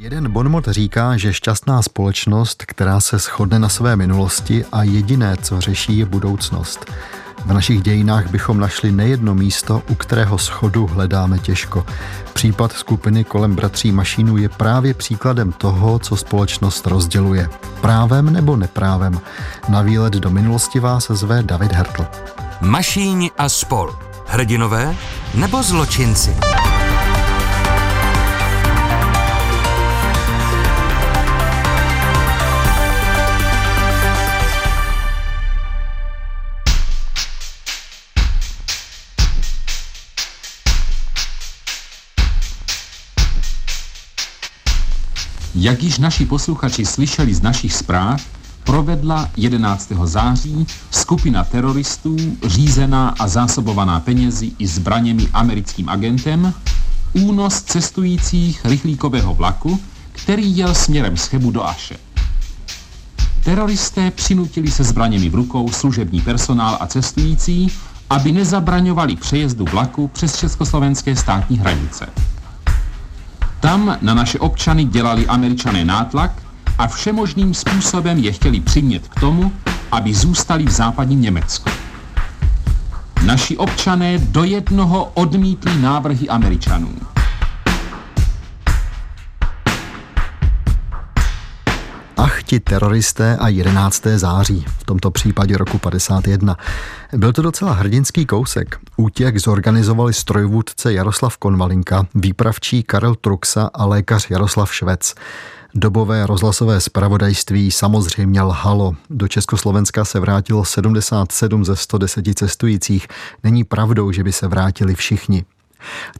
Jeden bonmot říká, že šťastná společnost, která se shodne na své minulosti a jediné, co řeší, je budoucnost. V našich dějinách bychom našli nejedno místo, u kterého schodu hledáme těžko. Případ skupiny kolem bratří Mašínů je právě příkladem toho, co společnost rozděluje. Právem nebo neprávem. Na výlet do minulosti vás zve David Hertl. Mašíň a spol. Hrdinové nebo zločinci? Jak již naši posluchači slyšeli z našich zpráv, provedla 11. září skupina teroristů řízená a zásobovaná penězi i zbraněmi americkým agentem únos cestujících rychlíkového vlaku, který jel směrem z Chebu do Aše. Teroristé přinutili se zbraněmi v rukou služební personál a cestující, aby nezabraňovali přejezdu vlaku přes československé státní hranice. Tam na naše občany dělali američané nátlak a všemožným způsobem je chtěli přimět k tomu, aby zůstali v západním Německu. Naši občané do jednoho odmítli návrhy Američanů. Ach, ti teroristé a 11. září, v tomto případě roku 51. Byl to docela hrdinský kousek. Útěk zorganizovali strojvůdce Jaroslav Konvalinka, výpravčí Karel Truxa a lékař Jaroslav Švec. Dobové rozhlasové zpravodajství samozřejmě lhalo. Do Československa se vrátilo 77 ze 110 cestujících. Není pravdou, že by se vrátili všichni.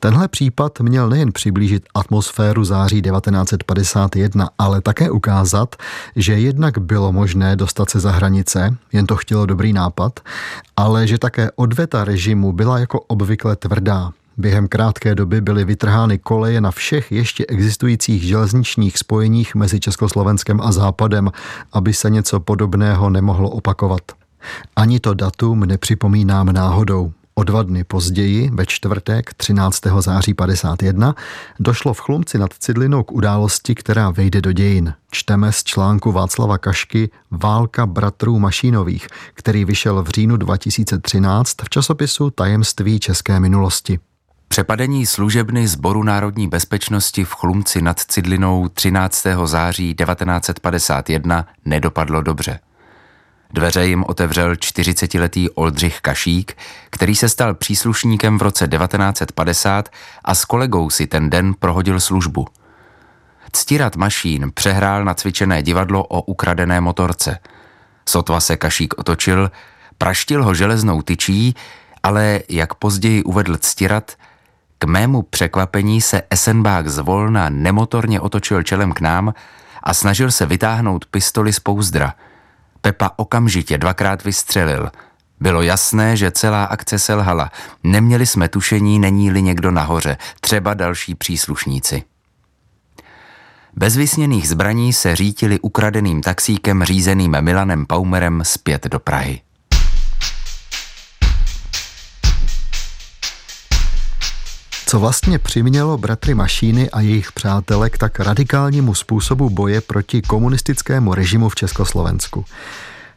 Tenhle případ měl nejen přiblížit atmosféru září 1951, ale také ukázat, že jednak bylo možné dostat se za hranice, jen to chtělo dobrý nápad, ale že také odveta režimu byla jako obvykle tvrdá. Během krátké doby byly vytrhány koleje na všech ještě existujících železničních spojeních mezi Československem a Západem, aby se něco podobného nemohlo opakovat. Ani to datum nepřipomínám náhodou. O dva dny později, ve čtvrtek 13. září 51, došlo v Chlumci nad Cidlinou k události, která vejde do dějin. Čteme z článku Václava Kašky Válka bratrů Mašínových, který vyšel v říjnu 2013 v časopisu Tajemství české minulosti. Přepadení služebny Sboru národní bezpečnosti v Chlumci nad Cidlinou 13. září 1951 nedopadlo dobře. Dveře jim otevřel 40-letý Oldřich Kašík, který se stal příslušníkem v roce 1950 a s kolegou si ten den prohodil službu. Ctirat Mašín přehrál na cvičené divadlo o ukradené motorce. Sotva se Kašík otočil, praštil ho železnou tyčí, ale, jak později uvedl Ctirat, k mému překvapení se Esenbák zvolna nemotorně otočil čelem k nám a snažil se vytáhnout pistoli z pouzdra – Pepa okamžitě dvakrát vystřelil. Bylo jasné, že celá akce selhala. Neměli jsme tušení, není-li někdo nahoře, třeba další příslušníci. Bez vysněných zbraní se řítili ukradeným taxíkem řízeným Milanem Paumerem zpět do Prahy. Co vlastně přimělo bratry Mašíny a jejich přátelé k tak radikálnímu způsobu boje proti komunistickému režimu v Československu?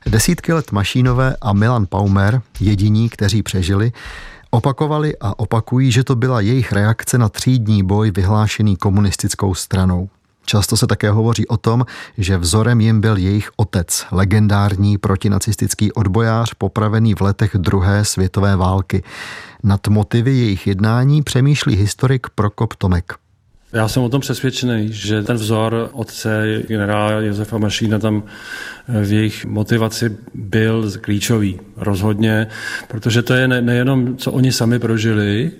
Desítky let Mašínové a Milan Paumer, jediní, kteří přežili, opakovali a opakují, že to byla jejich reakce na třídní boj vyhlášený komunistickou stranou. Často se také hovoří o tom, že vzorem jim byl jejich otec, legendární protinacistický odbojář popravený v letech druhé světové války. Nad motivy jejich jednání přemýšlí historik Prokop Tomek. Já jsem o tom přesvědčený, že ten vzor otce generála Josefa Mašína tam v jejich motivaci byl klíčový. Rozhodně, protože to je nejenom, co oni sami prožili,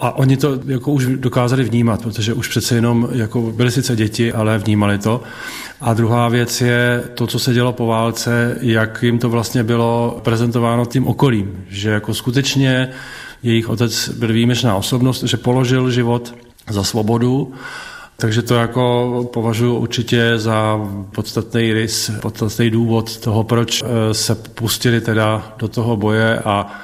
a oni to jako už dokázali vnímat, protože už přece jenom jako byli sice děti, ale vnímali to. A druhá věc je to, co se dělo po válce, jak jim to vlastně bylo prezentováno tím okolím, že jako skutečně jejich otec byl výjimečná osobnost, že položil život za svobodu, takže to jako považuji určitě za podstatný rys, podstatný důvod toho, proč eh, se pustili teda do toho boje a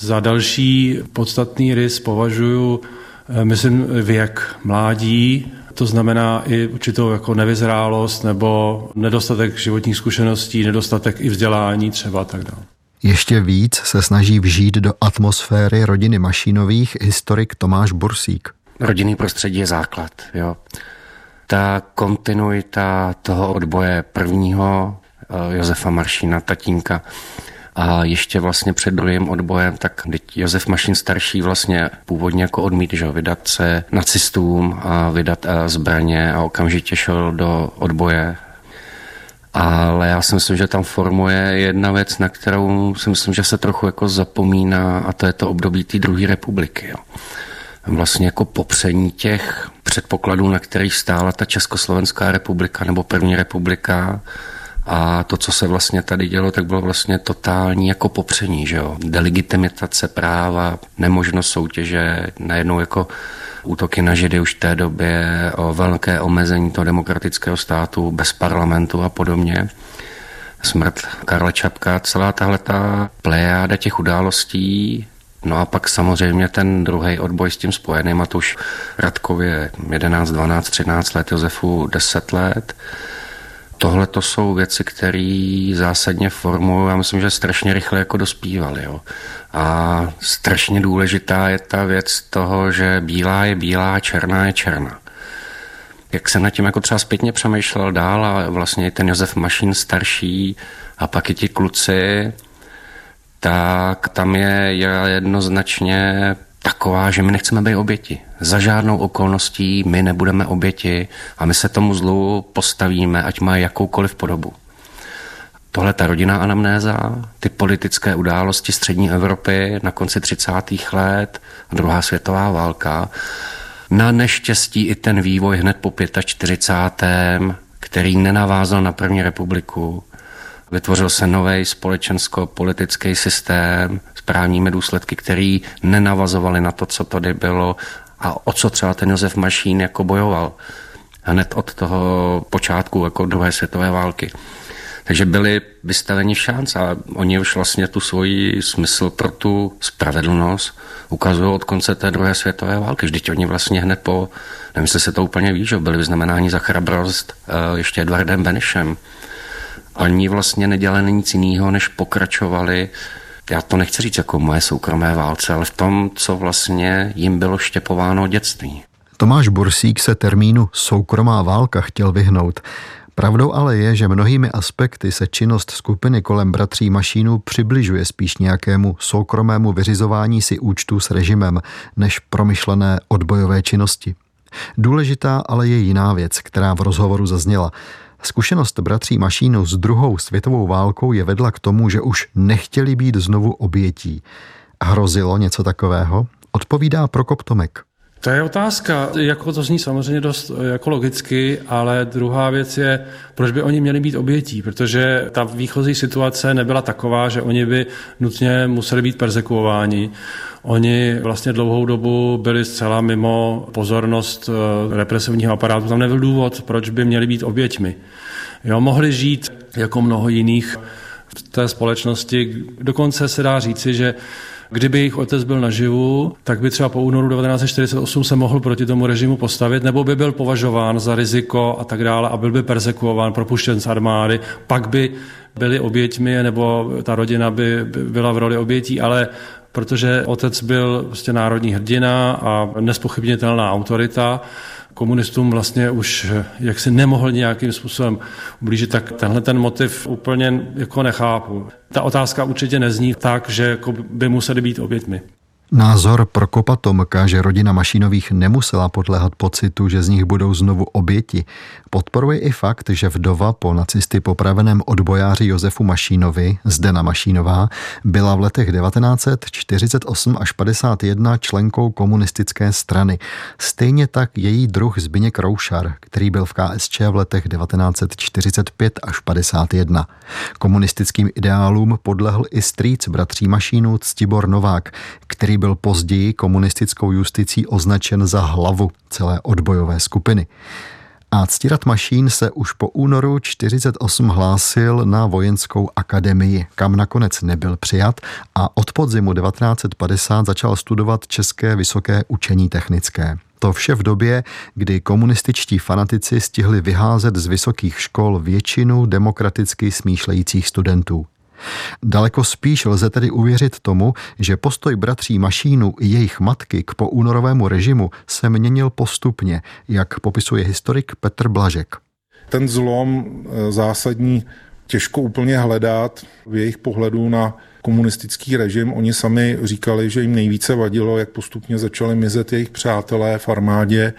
za další podstatný rys považuji, eh, myslím, věk mládí, to znamená i určitou jako nevyzrálost nebo nedostatek životních zkušeností, nedostatek i vzdělání třeba tak dále. Ještě víc se snaží vžít do atmosféry rodiny Mašínových historik Tomáš Bursík. Rodinný prostředí je základ. Jo. Ta kontinuita toho odboje prvního eh, Josefa Maršína, tatínka, a ještě vlastně před druhým odbojem, tak Josef Mašin starší vlastně původně jako odmít, že vydat se nacistům a vydat eh, zbraně a okamžitě šel do odboje ale já si myslím, že tam formuje jedna věc, na kterou si myslím, že se trochu jako zapomíná a to je to období té druhé republiky. Jo. Vlastně jako popření těch předpokladů, na kterých stála ta Československá republika nebo první republika, a to, co se vlastně tady dělo, tak bylo vlastně totální jako popření, že jo. Delegitimizace práva, nemožnost soutěže, najednou jako útoky na Židy už v té době, o velké omezení toho demokratického státu bez parlamentu a podobně. Smrt Karla Čapka, celá tahle ta plejáda těch událostí No a pak samozřejmě ten druhý odboj s tím spojeným, a to už Radkově 11, 12, 13 let, Josefu 10 let. Tohle to jsou věci, které zásadně formují, já myslím, že strašně rychle jako dospívali. Jo. A strašně důležitá je ta věc toho, že bílá je bílá, černá je černá. Jak jsem nad tím jako třeba zpětně přemýšlel dál a vlastně ten Josef Mašín starší a pak i ti kluci, tak tam je jednoznačně taková, že my nechceme být oběti. Za žádnou okolností my nebudeme oběti a my se tomu zlu postavíme, ať má jakoukoliv podobu. Tohle ta rodinná anamnéza, ty politické události střední Evropy na konci 30. let, druhá světová válka, na neštěstí i ten vývoj hned po 45. který nenavázal na první republiku, Vytvořil se nový společensko-politický systém s právními důsledky, který nenavazovali na to, co tady bylo a o co třeba ten Josef Mašín jako bojoval hned od toho počátku jako druhé světové války. Takže byli vystaveni šanc a oni už vlastně tu svoji smysl pro tu spravedlnost ukazují od konce té druhé světové války. Vždyť oni vlastně hned po, nevím, jestli se to úplně ví, že byli vyznamenáni za chrabrost uh, ještě Edwardem Benešem. Oni vlastně nedělali nic jiného, než pokračovali já to nechci říct jako moje soukromé válce, ale v tom, co vlastně jim bylo štěpováno dětství. Tomáš Bursík se termínu soukromá válka chtěl vyhnout. Pravdou ale je, že mnohými aspekty se činnost skupiny kolem bratří Mašínů přibližuje spíš nějakému soukromému vyřizování si účtů s režimem, než promyšlené odbojové činnosti. Důležitá ale je jiná věc, která v rozhovoru zazněla. Zkušenost bratří Mašínů s druhou světovou válkou je vedla k tomu, že už nechtěli být znovu obětí. Hrozilo něco takového? Odpovídá Prokop Tomek. To je otázka, jako to zní samozřejmě dost jako logicky, ale druhá věc je, proč by oni měli být obětí, protože ta výchozí situace nebyla taková, že oni by nutně museli být persekuováni. Oni vlastně dlouhou dobu byli zcela mimo pozornost eh, represivního aparátu. Tam nebyl důvod, proč by měli být oběťmi. Jo, mohli žít jako mnoho jiných v té společnosti. Dokonce se dá říci, že Kdyby jejich otec byl naživu, tak by třeba po únoru 1948 se mohl proti tomu režimu postavit, nebo by byl považován za riziko a tak dále a byl by persekuován, propuštěn z armády, pak by byli oběťmi, nebo ta rodina by byla v roli obětí, ale protože otec byl prostě národní hrdina a nespochybnitelná autorita, komunistům vlastně už jak si nemohl nějakým způsobem ublížit, tak tenhle ten motiv úplně jako nechápu. Ta otázka určitě nezní tak, že jako by museli být oběťmi. Názor Prokopa Tomka, že rodina Mašínových nemusela podléhat pocitu, že z nich budou znovu oběti, podporuje i fakt, že vdova po nacisty popraveném odbojáři Josefu Mašínovi, Zdena Mašínová, byla v letech 1948 až 51 členkou komunistické strany. Stejně tak její druh Zbyněk Roušar, který byl v KSČ v letech 1945 až 51. Komunistickým ideálům podlehl i strýc bratří Mašínů Ctibor Novák, který byl později komunistickou justicí označen za hlavu celé odbojové skupiny. A Ctirat Mašín se už po únoru 48 hlásil na vojenskou akademii, kam nakonec nebyl přijat a od podzimu 1950 začal studovat České vysoké učení technické. To vše v době, kdy komunističtí fanatici stihli vyházet z vysokých škol většinu demokraticky smýšlejících studentů. Daleko spíš lze tedy uvěřit tomu, že postoj bratří Mašínu i jejich matky k poúnorovému režimu se měnil postupně, jak popisuje historik Petr Blažek. Ten zlom eh, zásadní těžko úplně hledat v jejich pohledu na komunistický režim. Oni sami říkali, že jim nejvíce vadilo, jak postupně začali mizet jejich přátelé v armádě,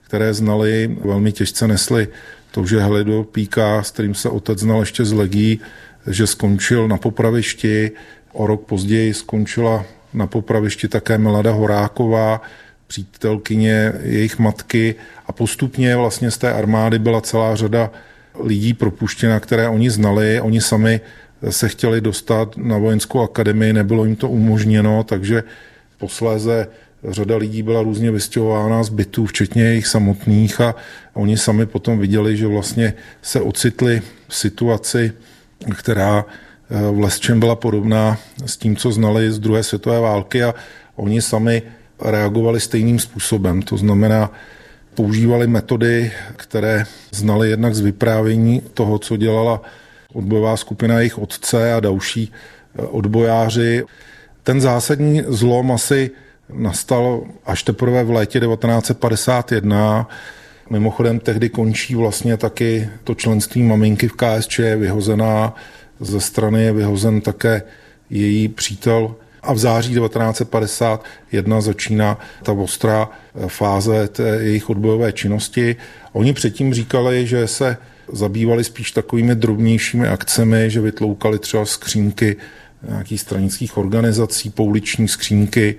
které znali, velmi těžce nesli to, že Hlido Píka, s kterým se otec znal ještě z legí, že skončil na popravišti. O rok později skončila na popravišti také Melada Horáková, přítelkyně jejich matky a postupně vlastně z té armády byla celá řada lidí propuštěna, které oni znali. Oni sami se chtěli dostat na vojenskou akademii, nebylo jim to umožněno, takže posléze řada lidí byla různě vystěhována z bytů, včetně jejich samotných a oni sami potom viděli, že vlastně se ocitli v situaci, která eh, v Lesčem byla podobná s tím, co znali z druhé světové války a oni sami reagovali stejným způsobem. To znamená, používali metody, které znali jednak z vyprávění toho, co dělala odbojová skupina jejich otce a další eh, odbojáři. Ten zásadní zlom asi nastal až teprve v létě 1951. Mimochodem tehdy končí vlastně taky to členství maminky v KSČ je vyhozená. Ze strany je vyhozen také její přítel a v září 1951 začíná ta ostrá fáze té jejich odbojové činnosti. Oni předtím říkali, že se zabývali spíš takovými drobnějšími akcemi, že vytloukali třeba skřínky nějakých stranických organizací, pouliční skřínky,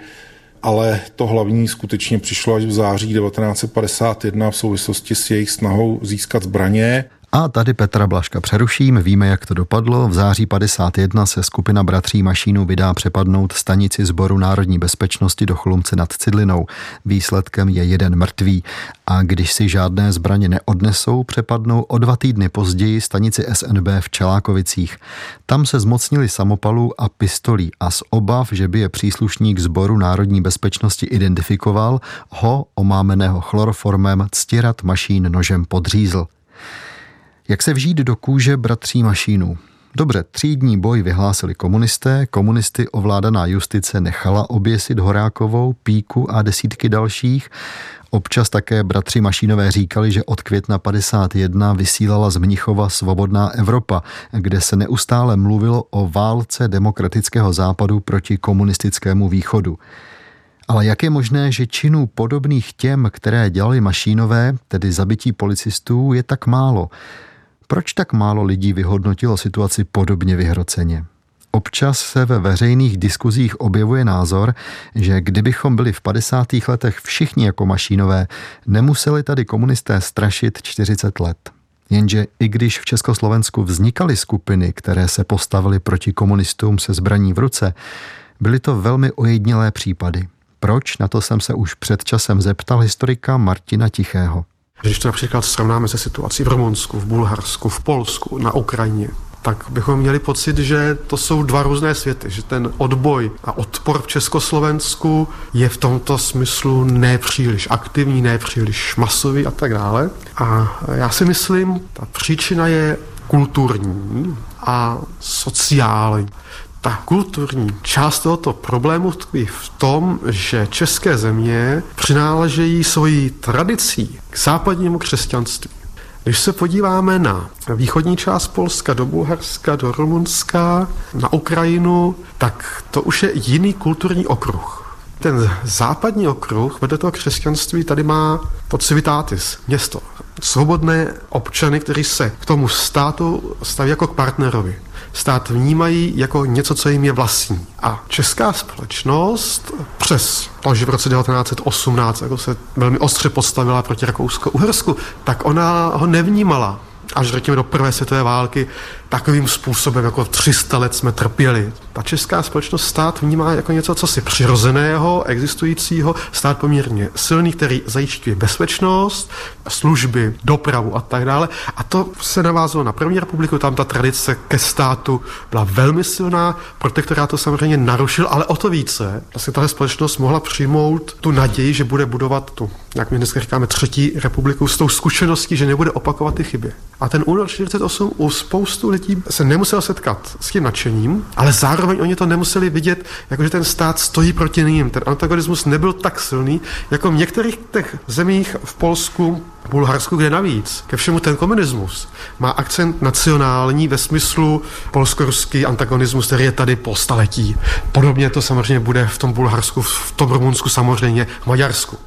ale to hlavní skutečně přišlo až v září 1951 v souvislosti s jejich snahou získat zbraně. A tady Petra Blaška přeruším, víme, jak to dopadlo. V září 51 se skupina bratří Mašínu vydá přepadnout stanici sboru národní bezpečnosti do Chlumce nad Cidlinou. Výsledkem je jeden mrtvý. A když si žádné zbraně neodnesou, přepadnou o dva týdny později stanici SNB v Čelákovicích. Tam se zmocnili samopalů a pistolí a z obav, že by je příslušník sboru národní bezpečnosti identifikoval, ho omámeného chloroformem ctirat mašín nožem podřízl. Jak se vžít do kůže bratří Mašínů? Dobře, třídní boj vyhlásili komunisté, komunisty ovládaná justice nechala oběsit Horákovou, Píku a desítky dalších. Občas také bratři Mašínové říkali, že od května 51 vysílala z Mnichova Svobodná Evropa, kde se neustále mluvilo o válce demokratického západu proti komunistickému východu. Ale jak je možné, že činů podobných těm, které dělali Mašínové, tedy zabití policistů, je tak málo? Proč tak málo lidí vyhodnotilo situaci podobně vyhroceně? Občas se ve veřejných diskuzích objevuje názor, že kdybychom byli v 50. letech všichni jako mašínové, nemuseli tady komunisté strašit 40 let. Jenže i když v Československu vznikaly skupiny, které se postavily proti komunistům se zbraní v ruce, byly to velmi ojednělé případy. Proč? Na to jsem se už před časem zeptal historika Martina Tichého. Když to například srovnáme se situací v Rumunsku, v Bulharsku, v Polsku, na Ukrajině, tak bychom měli pocit, že to jsou dva různé světy, že ten odboj a odpor v Československu je v tomto smyslu nepříliš aktivní, nepříliš masový a tak dále. A já si myslím, ta příčina je kulturní a sociální ta kulturní část tohoto problému tkví v tom, že české země přináležejí svojí tradicí k západnímu křesťanství. Když se podíváme na východní část Polska, do Bulharska, do Rumunska, na Ukrajinu, tak to už je jiný kulturní okruh. Ten západní okruh vedle toho křesťanství tady má pod civitatis, město. Svobodné občany, kteří se k tomu státu staví jako k partnerovi stát vnímají jako něco, co jim je vlastní. A česká společnost přes to, že v roce 1918 jako se velmi ostře postavila proti Rakousko-Uhersku, tak ona ho nevnímala až řekněme do prvé světové války takovým způsobem, jako 300 let jsme trpěli. Ta česká společnost stát vnímá jako něco, co si přirozeného, existujícího, stát poměrně silný, který zajišťuje bezpečnost, služby, dopravu a tak dále. A to se navázalo na první republiku, tam ta tradice ke státu byla velmi silná, protektorát to samozřejmě narušil, ale o to více vlastně tahle společnost mohla přijmout tu naději, že bude budovat tu, jak my dneska říkáme, třetí republiku s tou zkušeností, že nebude opakovat ty chyby. A ten únor 48 u spoustu lidí se nemusel setkat s tím nadšením, ale zároveň oni to nemuseli vidět, jakože ten stát stojí proti ním. Ten antagonismus nebyl tak silný, jako v některých těch zemích v Polsku, Bulharsku, kde navíc ke všemu ten komunismus má akcent nacionální ve smyslu polsko-ruský antagonismus, který je tady po staletí. Podobně to samozřejmě bude v tom Bulharsku, v tom Rumunsku samozřejmě, v Maďarsku.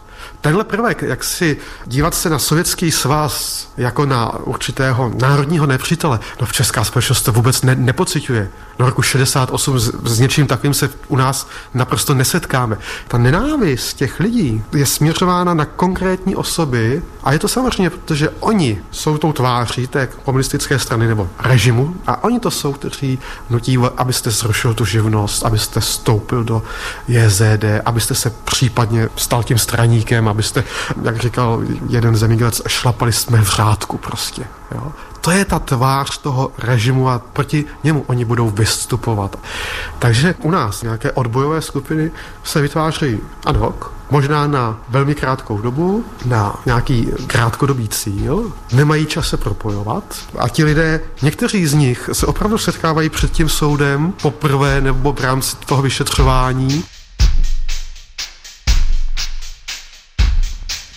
Tenhle prvek, jak si dívat se na sovětský svaz jako na určitého národního nepřítele, no v česká společnost to vůbec ne, nepociťuje. Do roku 68 s, s něčím takovým se u nás naprosto nesetkáme. Ta nenávist těch lidí je směřována na konkrétní osoby a je to samozřejmě, protože oni jsou tou tváří té komunistické strany nebo režimu a oni to jsou, kteří nutí, abyste zrušil tu živnost, abyste stoupil do JZD, abyste se případně stal tím straníkem, abyste, jak říkal jeden zemědělec, šlapali jsme v řádku prostě. Jo? To je ta tvář toho režimu a proti němu oni budou vystupovat. Takže u nás nějaké odbojové skupiny se vytvářejí ad hoc, možná na velmi krátkou dobu, na nějaký krátkodobý cíl, nemají čas se propojovat a ti lidé, někteří z nich se opravdu setkávají před tím soudem poprvé nebo v rámci toho vyšetřování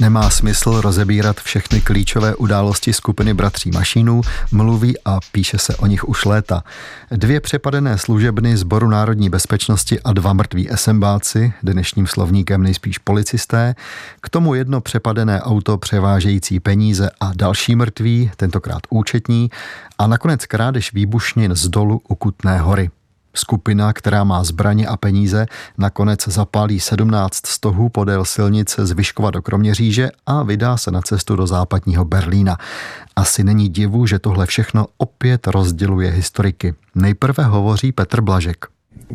Nemá smysl rozebírat všechny klíčové události skupiny bratří Mašínů, mluví a píše se o nich už léta. Dvě přepadené služebny Sboru národní bezpečnosti a dva mrtví SMBáci, dnešním slovníkem nejspíš policisté, k tomu jedno přepadené auto převážející peníze a další mrtví, tentokrát účetní, a nakonec krádež výbušnin z dolu u Kutné hory. Skupina, která má zbraně a peníze, nakonec zapálí 17 stohů podél silnice z Vyškova do Kroměříže a vydá se na cestu do západního Berlína. Asi není divu, že tohle všechno opět rozděluje historiky. Nejprve hovoří Petr Blažek.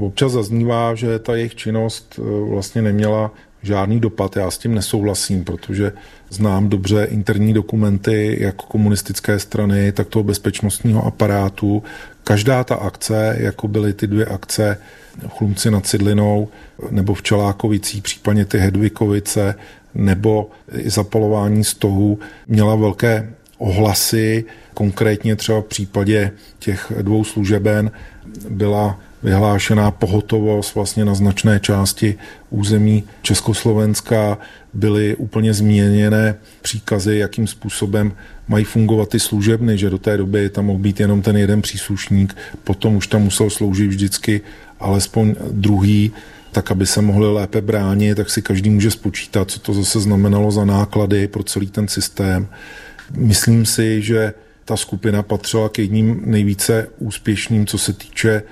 Občas zaznívá, že ta jejich činnost eh, vlastně neměla žádný dopad. Já s tím nesouhlasím, protože znám dobře interní dokumenty jak komunistické strany, tak toho bezpečnostního aparátu, Každá ta akce, jako byly ty dvě akce v Chlumci nad Cidlinou nebo v Čelákovicích, případně ty Hedvikovice, nebo i zapalování stohu, měla velké ohlasy. Konkrétně třeba v případě těch dvou služeben byla vyhlášená pohotovost vlastně na značné části území Československa, byly úplně změněné příkazy, jakým způsobem mají fungovat ty služebny, že do té doby tam mohl být jenom ten jeden příslušník, potom už tam musel sloužit vždycky alespoň druhý, tak aby se mohli lépe bránit, tak si každý může spočítat, co to zase znamenalo za náklady pro celý ten systém. Myslím si, že ta skupina patřila k jedním nejvíce úspěšným, co se týče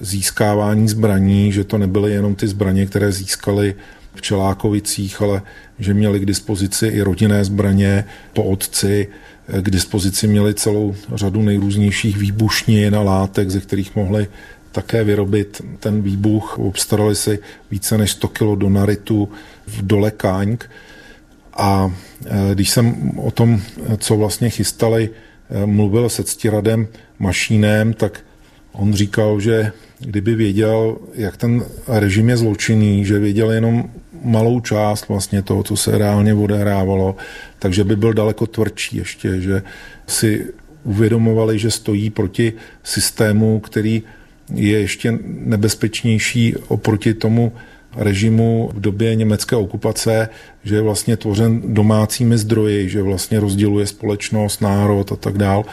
získávání zbraní, že to nebyly jenom ty zbraně, které získali v Čelákovicích, ale že měli k dispozici i rodinné zbraně po otci, k dispozici měli celou řadu nejrůznějších výbušnin a látek, ze kterých mohli také vyrobit ten výbuch. Obstarali si více než 100 kg donaritu v dole Káňk. A e, když jsem o tom, co vlastně chystali, e, mluvil se Ctiradem Mašínem, tak on říkal, že kdyby věděl, jak ten režim je zločinný, že věděl jenom malou část vlastně toho, co se reálně odehrávalo, takže by byl daleko tvrdší ještě, že si uvědomovali, že stojí proti systému, který je ještě nebezpečnější oproti tomu režimu v době německé okupace, že je vlastně tvořen domácími zdroji, že vlastně rozděluje společnost, národ a tak dál.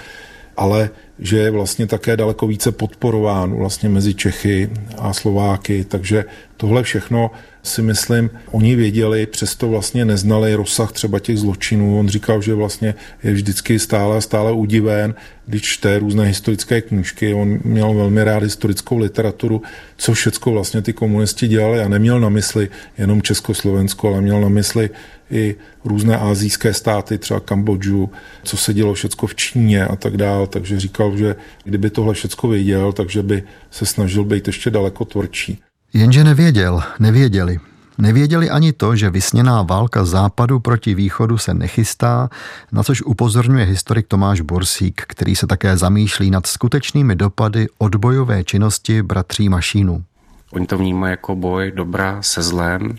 Ale že je vlastně také daleko více podporován vlastně mezi Čechy a Slováky, takže tohle všechno si myslím, oni věděli, přesto vlastně neznali rozsah třeba těch zločinů. On říkal, že vlastně je vždycky stále stále udiven, když čte různé historické knížky. On měl velmi rád historickou literaturu, co všecko vlastně ty komunisti dělali a neměl na mysli jenom Československo, ale měl na mysli i různé azijské státy, třeba Kambodžu, co se dělo všecko v Číně a tak dále. Takže říkal, že kdyby tohle všecko věděl, takže by se snažil být ještě daleko tvrdší. Jenže nevěděl, nevěděli. Nevěděli ani to, že vysněná válka západu proti východu se nechystá, na což upozorňuje historik Tomáš Borsík, který se také zamýšlí nad skutečnými dopady odbojové činnosti bratří Mašínu. Oni to vnímají jako boj dobra se zlem,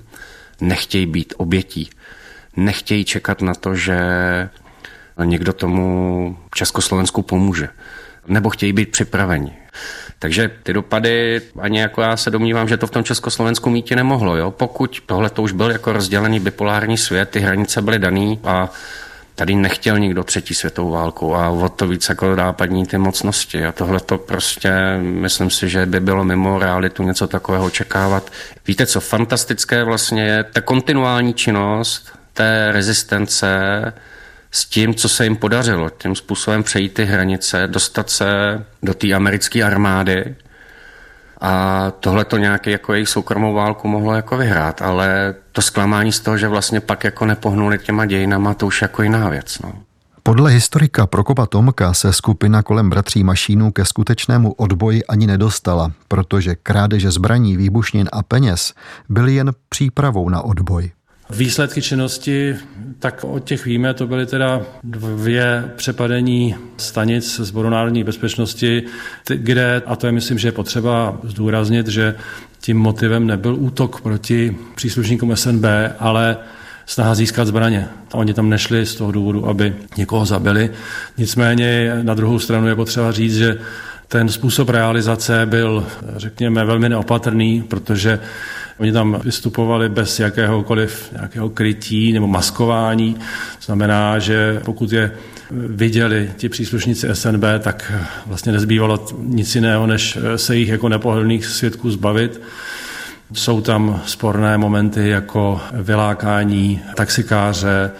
nechtějí být obětí, nechtějí čekat na to, že někdo tomu Československu pomůže, nebo chtějí být připraveni. Takže ty dopady, ani jako já se domnívám, že to v tom Československu mítě nemohlo. Jo? Pokud tohle to už byl jako rozdělený bipolární svět, ty hranice byly daný a tady nechtěl nikdo třetí světovou válku a o to víc jako nápadní ty mocnosti. A tohle to prostě, myslím si, že by bylo mimo realitu něco takového očekávat. Víte, co fantastické vlastně je ta kontinuální činnost té rezistence, s tím, co se jim podařilo, tím způsobem přejít ty hranice, dostat se do té americké armády a tohle to nějaký jako jejich soukromou válku mohlo jako vyhrát, ale to zklamání z toho, že vlastně pak jako nepohnuli těma dějinama, to už jako jiná věc. No. Podle historika Prokopa Tomka se skupina kolem bratří Mašínů ke skutečnému odboji ani nedostala, protože krádeže zbraní, výbušnin a peněz byly jen přípravou na odboj. Výsledky činnosti, tak o těch víme, to byly teda dvě přepadení stanic Zboru národní bezpečnosti, kde, a to je myslím, že je potřeba zdůraznit, že tím motivem nebyl útok proti příslušníkům SNB, ale snaha získat zbraně. Oni tam nešli z toho důvodu, aby někoho zabili. Nicméně na druhou stranu je potřeba říct, že ten způsob realizace byl, řekněme, velmi neopatrný, protože Oni tam vystupovali bez jakéhokoliv nějakého krytí nebo maskování. Znamená, že pokud je viděli ti příslušníci SNB, tak vlastně nezbývalo nic jiného, než se jich jako nepohodlných svědků zbavit. Jsou tam sporné momenty jako vylákání taxikáře,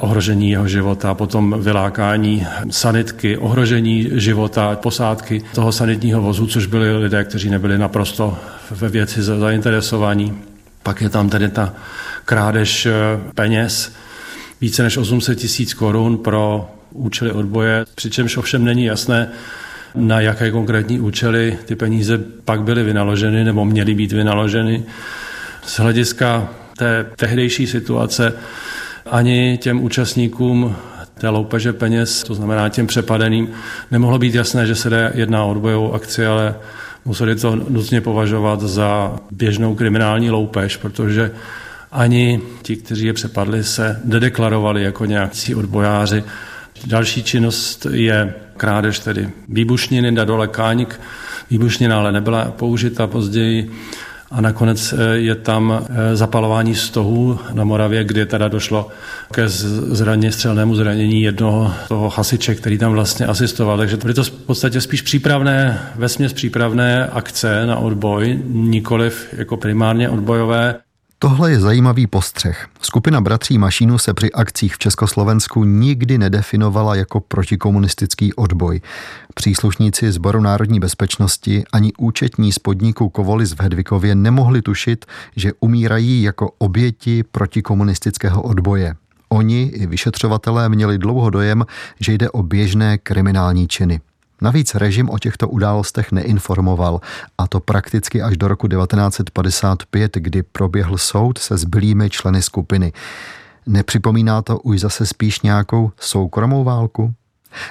ohrožení jeho života, potom vylákání sanitky, ohrožení života posádky toho sanitního vozu, což byli lidé, kteří nebyli naprosto ve věci zainteresovaní. Pak je tam tedy ta krádež eh, peněz, více než 800 tisíc korun pro účely odboje, přičemž ovšem není jasné, na jaké konkrétní účely ty peníze pak byly vynaloženy nebo měly být vynaloženy. Z hlediska té tehdejší situace ani těm účastníkům té loupeže peněz, to znamená těm přepadeným, nemohlo být jasné, že se jedná o odbojovou akci, ale museli to nutně považovat za běžnou kriminální loupež, protože ani ti, kteří je přepadli, se nedeklarovali jako nějakí odbojáři. Další činnost je krádež tedy výbušniny na dole Káňk. Výbušnina ale nebyla použita později a nakonec eh, je tam eh, zapalování stohů na Moravě, kde teda došlo ke zraně, střelnému zranění jednoho toho hasiče, který tam vlastně asistoval. Takže to byly to v podstatě spíš přípravné, vesměs přípravné akce na odboj, nikoliv jako primárně odbojové. Tohle je zajímavý postřeh. Skupina bratří Mašínu se při akcích v Československu nikdy nedefinovala jako protikomunistický odboj. Příslušníci Sboru národní bezpečnosti ani účetní z podniku Kovolis v Hedvikově nemohli tušit, že umírají jako oběti protikomunistického odboje. Oni i vyšetřovatelé měli dlouho dojem, že jde o běžné kriminální činy. Navíc režim o těchto událostech neinformoval, a to prakticky až do roku 1955, kdy proběhl soud se zbylými členy skupiny. Nepřipomíná to už zase spíš nějakou soukromou válku?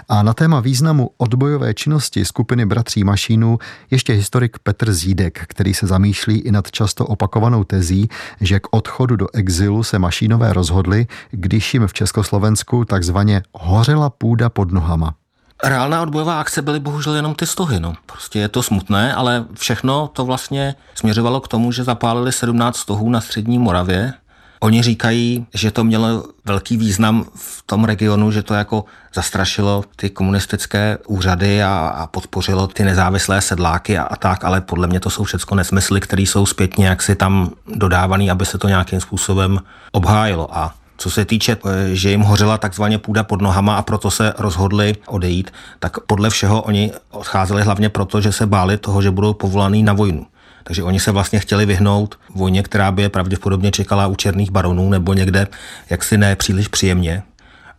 A na téma významu odbojové činnosti skupiny bratří Mašínů ještě historik Petr Zídek, který se zamýšlí i nad často opakovanou tezí, že k odchodu do exilu se Mašínové rozhodli, když jim v Československu takzvaně hořela půda pod nohama. Reálná odbojová akce byly bohužel jenom ty stohy. No. Prostě je to smutné, ale všechno to vlastně směřovalo k tomu, že zapálili 17 stohů na střední Moravě Oni říkají, že to mělo velký význam v tom regionu, že to jako zastrašilo ty komunistické úřady a, a podpořilo ty nezávislé sedláky a, a tak, ale podle mě to jsou všechno nesmysly, které jsou zpětně jaksi tam dodávaný, aby se to nějakým způsobem obhájilo. A co se týče, eh, že jim hořela takzvaně půda pod nohama a proto se rozhodli odejít, tak podle všeho oni odcházeli hlavně proto, že se báli toho, že budou povolaný na vojnu. Takže oni se vlastně chtěli vyhnout vojně, která by je pravděpodobně čekala u černých baronů nebo někde jaksi ne příliš příjemně.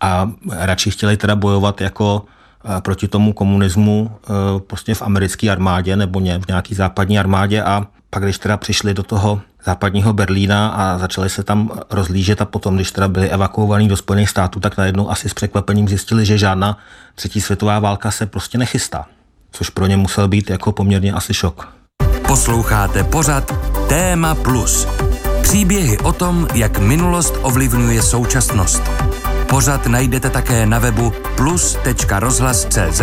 A radši chtěli teda bojovat jako eh, proti tomu komunismu eh, prostě v americké armádě nebo v nějaký západní armádě a pak, když teda přišli do toho západního Berlína a začali se tam rozlížet a potom, když teda byli evakuovaní do Spojených států, tak najednou asi s překvapením zjistili, že žádná třetí světová válka se prostě nechystá. Což pro ně musel být jako poměrně asi šok. Posloucháte pořad Téma Plus. Příběhy o tom, jak minulost ovlivňuje současnost. Pořad najdete také na webu plus.rozhlas.cz,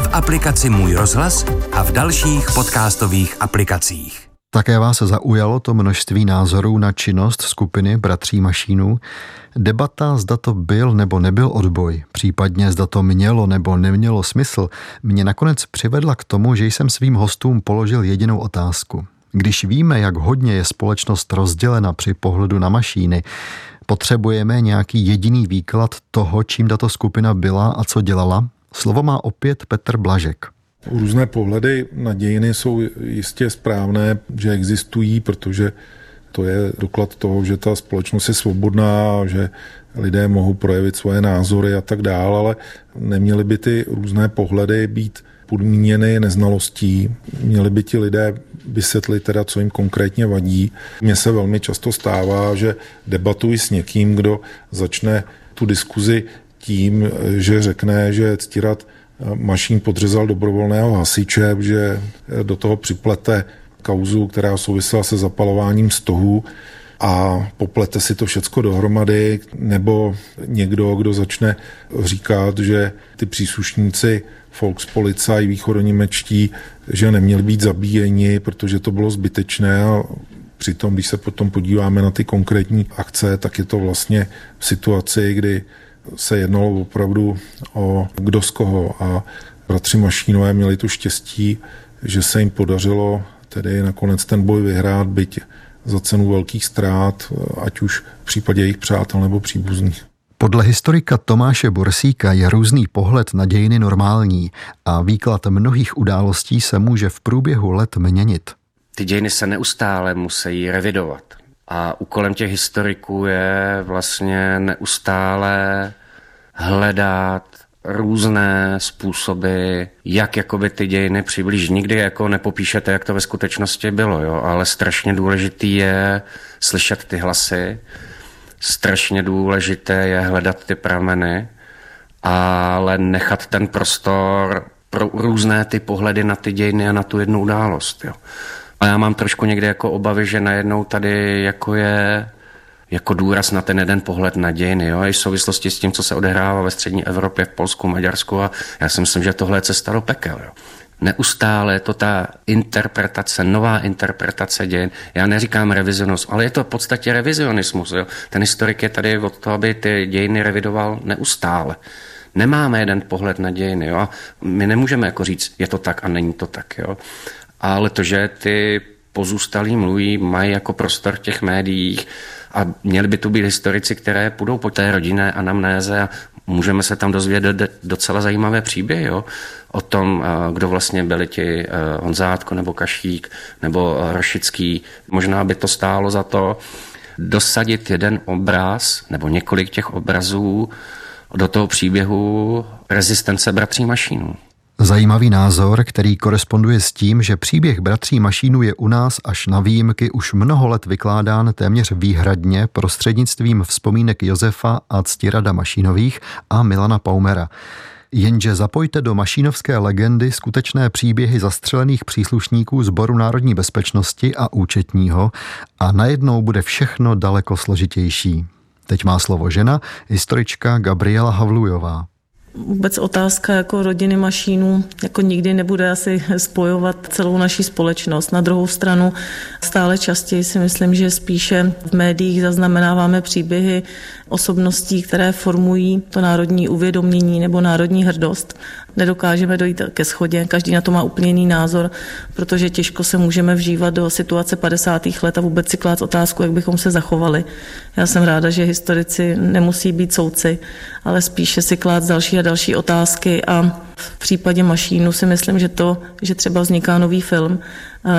v aplikaci Můj rozhlas a v dalších podcastových aplikacích. Také vás zaujalo to množství názorů na činnost skupiny Bratří Mašínů. Debata, zda to byl nebo nebyl odboj, případně zda to mělo nebo nemělo smysl, mě nakonec přivedla k tomu, že jsem svým hostům položil jedinou otázku. Když víme, jak hodně je společnost rozdělena při pohledu na mašíny, potřebujeme nějaký jediný výklad toho, čím tato skupina byla a co dělala? Slovo má opět Petr Blažek. Různé pohledy na dějiny jsou jistě správné, že existují, protože to je doklad toho, že ta společnost je svobodná, že lidé mohou projevit svoje názory a tak dále, ale neměly by ty různé pohledy být podmíněny neznalostí. Měli by ti lidé vysvětlit teda, co jim konkrétně vadí. Mně se velmi často stává, že debatuji s někým, kdo začne tu diskuzi tím, že řekne, že ctírat Mašín podřezal dobrovolného hasiče, že do toho připlete kauzu, která souvisela se zapalováním stohu a poplete si to všecko dohromady, nebo někdo, kdo začne říkat, že ty příslušníci Volkspolizei východoněmečtí, že neměli být zabíjeni, protože to bylo zbytečné a přitom, když se potom podíváme na ty konkrétní akce, tak je to vlastně v situaci, kdy se jednalo opravdu o kdo z koho a bratři Mašínové měli tu štěstí, že se jim podařilo tedy nakonec ten boj vyhrát, byť za cenu velkých ztrát, ať už v případě jejich přátel nebo příbuzných. Podle historika Tomáše Borsíka je různý pohled na dějiny normální a výklad mnohých událostí se může v průběhu let měnit. Ty dějiny se neustále musí revidovat. A úkolem těch historiků je vlastně neustále hledat různé způsoby, jak jakoby ty dějiny přiblížit. Nikdy jako nepopíšete, jak to ve skutečnosti bylo, jo? ale strašně důležitý je slyšet ty hlasy, strašně důležité je hledat ty prameny, ale nechat ten prostor pro různé ty pohledy na ty dějiny a na tu jednu událost. Jo. A já mám trošku někde jako obavy, že najednou tady jako je jako důraz na ten jeden pohled na dějiny, jo, i v souvislosti s tím, co se odehrává ve střední Evropě, v Polsku, Maďarsku a já si myslím, že tohle je cesta do pekel. Jo. Neustále je to ta interpretace, nová interpretace dějin. Já neříkám revizionismus, ale je to v podstatě revizionismus. Jo. Ten historik je tady od toho, aby ty dějiny revidoval neustále. Nemáme jeden pohled na dějiny. Jo. My nemůžeme jako říct, je to tak a není to tak. Jo. Ale to, že ty pozůstalí mluví, mají jako prostor v těch médiích, a měli by tu být historici, které půjdou po té rodinné anamnéze a můžeme se tam dozvědět docela zajímavé příběhy jo? o tom, eh, kdo vlastně byli ti eh, Honzátko nebo Kašík nebo Rošický. Možná by to stálo za to dosadit jeden obraz nebo několik těch obrazů do toho příběhu rezistence bratří Mašínů. Zajímavý názor, který koresponduje s tím, že příběh bratří Mašínů je u nás až na výjimky už mnoho let vykládán téměř výhradně prostřednictvím vzpomínek Josefa a Ctirada Mašínových a Milana Paumera. Jenže zapojte do mašínovské legendy skutečné příběhy zastřelených příslušníků Sboru národní bezpečnosti a účetního a najednou bude všechno daleko složitější. Teď má slovo žena, historička Gabriela Havlujová. Vůbec otázka jako rodiny mašínů jako nikdy nebude asi spojovat celou naší společnost. Na druhou stranu stále častěji si myslím, že spíše v médiích zaznamenáváme příběhy osobností, které formují to národní uvědomění nebo národní hrdost. Nedokážeme dojít ke schodě, každý na to má úplně jiný názor, protože těžko se můžeme vžívat do situace 50. let a vůbec si klát otázku, jak bychom se zachovali. Já jsem ráda, že historici nemusí být soudci, ale spíše si klát další další otázky a v případě mašínu si myslím, že to, že třeba vzniká nový film,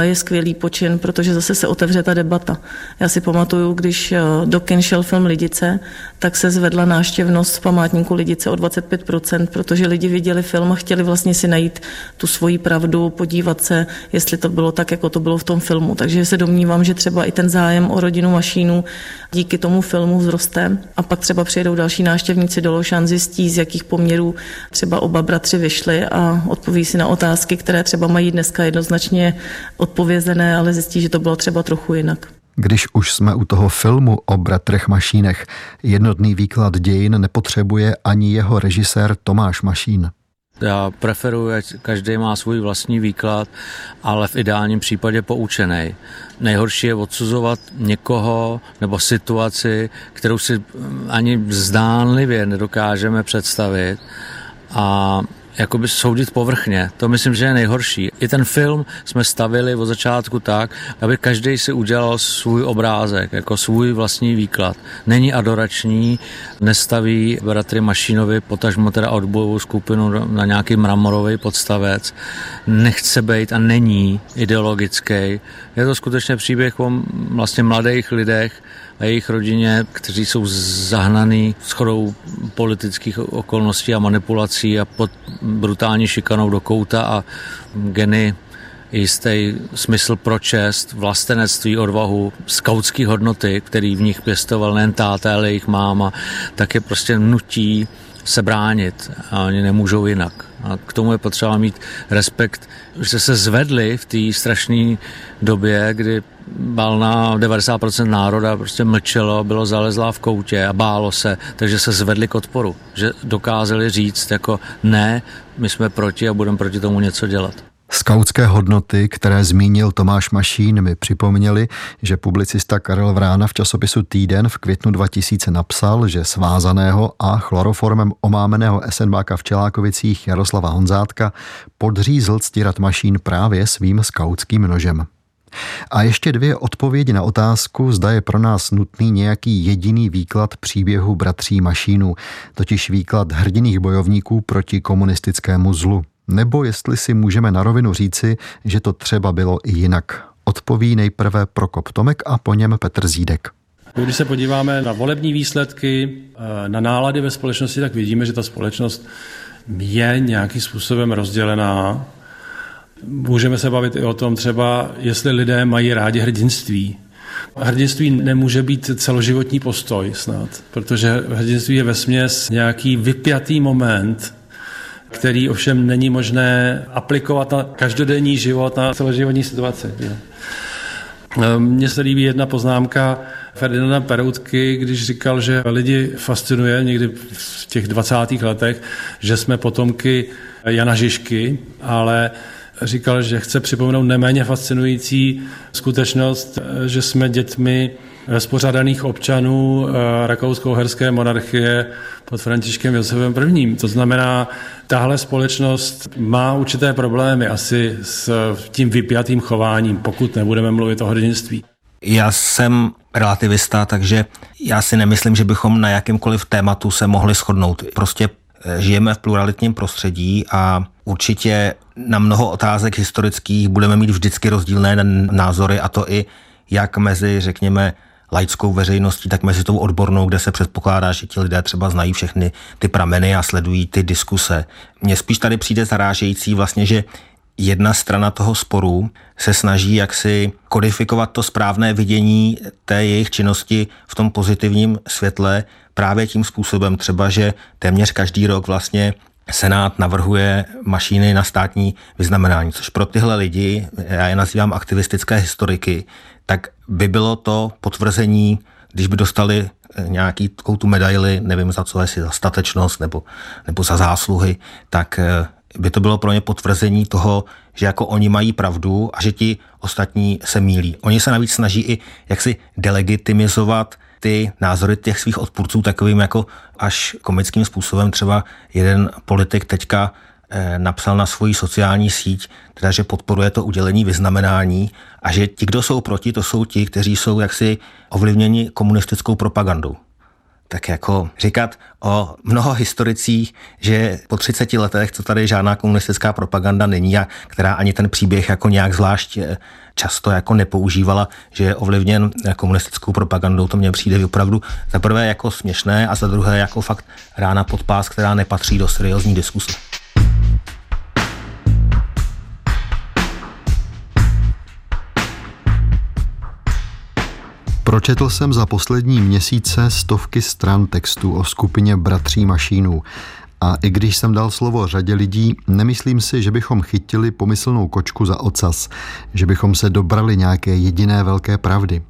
je skvělý počin, protože zase se otevře ta debata. Já si pamatuju, když eh, do kin šel film Lidice, tak se zvedla náštěvnost v památníku Lidice o 25%, protože lidi viděli film a chtěli vlastně si najít tu svoji pravdu, podívat se, jestli to bylo tak, jako to bylo v tom filmu. Takže se domnívám, že třeba i ten zájem o rodinu mašínu díky tomu filmu vzroste a pak třeba přijedou další náštěvníci do Lošan, zjistí, z jakých poměrů třeba oba bratři vyšli a odpoví si na otázky, které třeba mají dneska jednoznačně odpovězené, ale zjistí, že to bylo třeba trochu jinak. Když už jsme u toho filmu o bratrech Mašínech, jednotný výklad dějin nepotřebuje ani jeho režisér Tomáš Mašín. Já preferuji, ať každý má svůj vlastní výklad, ale v ideálním případě poučený. Nejhorší je odsuzovat někoho nebo situaci, kterou si ani zdánlivě nedokážeme představit. A jakoby soudit povrchně. To myslím, že je nejhorší. I ten film jsme stavili od začátku tak, aby každý si udělal svůj obrázek, jako svůj vlastní výklad. Není adorační, nestaví bratry Mašinovi, potažmo teda odbojovou skupinu na nějaký mramorový podstavec. Nechce být a není ideologický. Je to skutečně příběh o vlastně mladých lidech, a jejich rodině, kteří jsou zahnaný schodou politických okolností a manipulací a pod brutální šikanou do kouta a geny jistý smysl pro čest, vlastenectví, odvahu, skautské hodnoty, který v nich pěstoval nejen táta, ale jejich máma, tak je prostě nutí se bránit a oni nemůžou jinak. A k tomu je potřeba mít respekt, že se zvedli v té strašné době, kdy balna 90% národa prostě mlčelo, bylo zalezlá v koutě a bálo se, takže se zvedli k odporu, že dokázali říct jako ne, my jsme proti a budeme proti tomu něco dělat. Skautské hodnoty, které zmínil Tomáš Mašín, mi připomněli, že publicista Karel Vrána v časopisu Týden v květnu 2000 napsal, že svázaného a chloroformem omámeného SNBáka v Čelákovicích Jaroslava Honzátka podřízl ctirat Mašín právě svým skautským nožem. A ještě dvě odpovědi na otázku, zda je pro nás nutný nějaký jediný výklad příběhu bratří Mašínů, totiž výklad hrdiných bojovníků proti komunistickému zlu. Nebo jestli si můžeme na rovinu říci, že to třeba bylo i jinak. Odpoví nejprve Prokop Tomek a po něm Petr Zídek. Když se podíváme na volební výsledky, eh, na nálady ve společnosti, tak vidíme, že ta společnost je nějakým způsobem rozdělená Můžeme se bavit i o tom třeba, jestli lidé mají rádi hrdinství. Hrdinství nemůže být celoživotní postoj snad, protože hrdinství je vesměs nějaký vypjatý moment, který ovšem není možné aplikovat na každodenní život, na celoživotní situaci. Mně se líbí jedna poznámka Ferdinanda Peroutky, když říkal, že lidi fascinuje někdy v těch 20. letech, že jsme potomky Jana Žižky, ale říkal, že chce připomenout neméně fascinující skutečnost, že jsme dětmi spořádaných občanů eh, rakousko-herské monarchie pod Františkem Josefem I. To znamená, tahle společnost má určité problémy asi s tím vypjatým chováním, pokud nebudeme mluvit o hrdinství. Já jsem relativista, takže já si nemyslím, že bychom na jakýmkoliv tématu se mohli shodnout. Prostě eh, žijeme v pluralitním prostředí a určitě na mnoho otázek historických budeme mít vždycky rozdílné názory a to i jak mezi, řekněme, laickou veřejností, tak mezi tou odbornou, kde se předpokládá, že ti lidé třeba znají všechny ty prameny a sledují ty diskuse. Mně spíš tady přijde zarážející vlastně, že jedna strana toho sporu se snaží jaksi kodifikovat to správné vidění té jejich činnosti v tom pozitivním světle právě tím způsobem třeba, že téměř každý rok vlastně Senát navrhuje mašíny na státní vyznamenání, což pro tyhle lidi, já je nazývám aktivistické historiky, tak by bylo to potvrzení, když by dostali nějaký takovou tu medaili, nevím za co, jestli za statečnost nebo, nebo za zásluhy, tak by to bylo pro ně potvrzení toho, že jako oni mají pravdu a že ti ostatní se mílí. Oni se navíc snaží i jaksi delegitimizovat ty názory těch svých odpůrců takovým jako až komickým způsobem. Třeba jeden politik teďka eh, napsal na svoji sociální síť, teda, že podporuje to udělení vyznamenání a že ti, kdo jsou proti, to jsou ti, kteří jsou jaksi ovlivněni komunistickou propagandou tak jako říkat o mnoho historicích, že po 30 letech, co tady žádná komunistická propaganda není a která ani ten příběh jako nějak zvlášť eh, často jako nepoužívala, že je ovlivněn komunistickou propagandou, to mně přijde opravdu za prvé jako směšné a za druhé jako fakt rána pod pás, která nepatří do seriózní diskuse. Pročetl jsem za poslední měsíce stovky stran textů o skupině Bratří Mašínů. A i když jsem dal slovo řadě lidí, nemyslím si, že bychom chytili pomyslnou kočku za ocas, že bychom se dobrali nějaké jediné velké pravdy.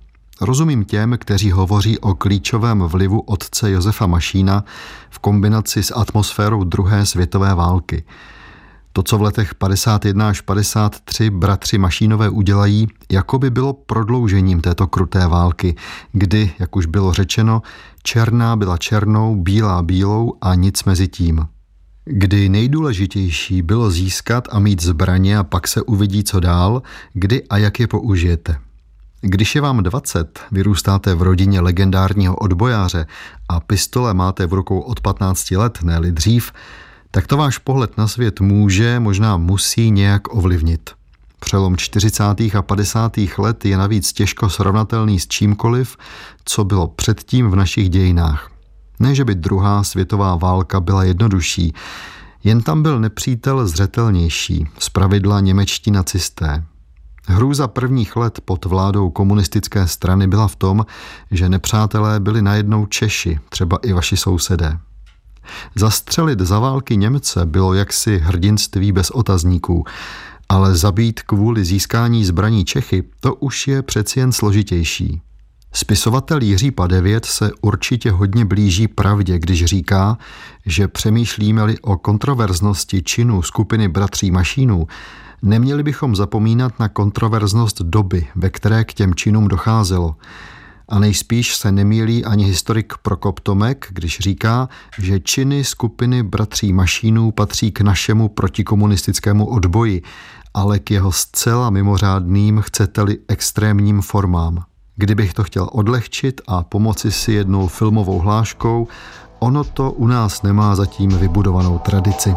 Rozumím těm, kteří hovoří o klíčovém vlivu otce Josefa Mašína v kombinaci s atmosférou druhé světové války – to, co v letech 51 až 53 bratři Mašínové udělají, jako by bylo prodloužením této kruté války, kdy, jak už bylo řečeno, černá byla černou, bílá bílou a nic mezi tím. Kdy nejdůležitější bylo získat a mít zbraně a pak se uvidí, co dál, kdy a jak je použijete. Když je vám 20, vyrůstáte v rodině legendárního odbojáře a pistole máte v rukou od 15 let, ne dřív, tak to váš pohled na svět může, možná musí nějak ovlivnit. Přelom 40. a 50. let je navíc těžko srovnatelný s čímkoliv, co bylo předtím v našich dějinách. Ne, že by druhá světová válka byla jednodušší, jen tam byl nepřítel zřetelnější, zpravidla němečtí nacisté. Hrůza prvních let pod vládou komunistické strany byla v tom, že nepřátelé byli najednou Češi, třeba i vaši sousedé. Zastřelit za války Němce bylo jaksi hrdinství bez otazníků, ale zabít kvůli získání zbraní Čechy, to už je přeci jen složitější. Spisovatel Jiří Padevět se určitě hodně blíží pravdě, když říká, že přemýšlíme-li o kontroverznosti činu skupiny bratří Mašínů, neměli bychom zapomínat na kontroverznost doby, ve které k těm činům docházelo – a nejspíš se nemýlí ani historik Prokop Tomek, když říká, že činy skupiny bratří Mašínů patří k našemu protikomunistickému odboji, ale k jeho zcela mimořádným, chcete-li extrémním formám. Kdybych to chtěl odlehčit a pomoci si jednou filmovou hláškou, ono to u nás nemá zatím vybudovanou tradici.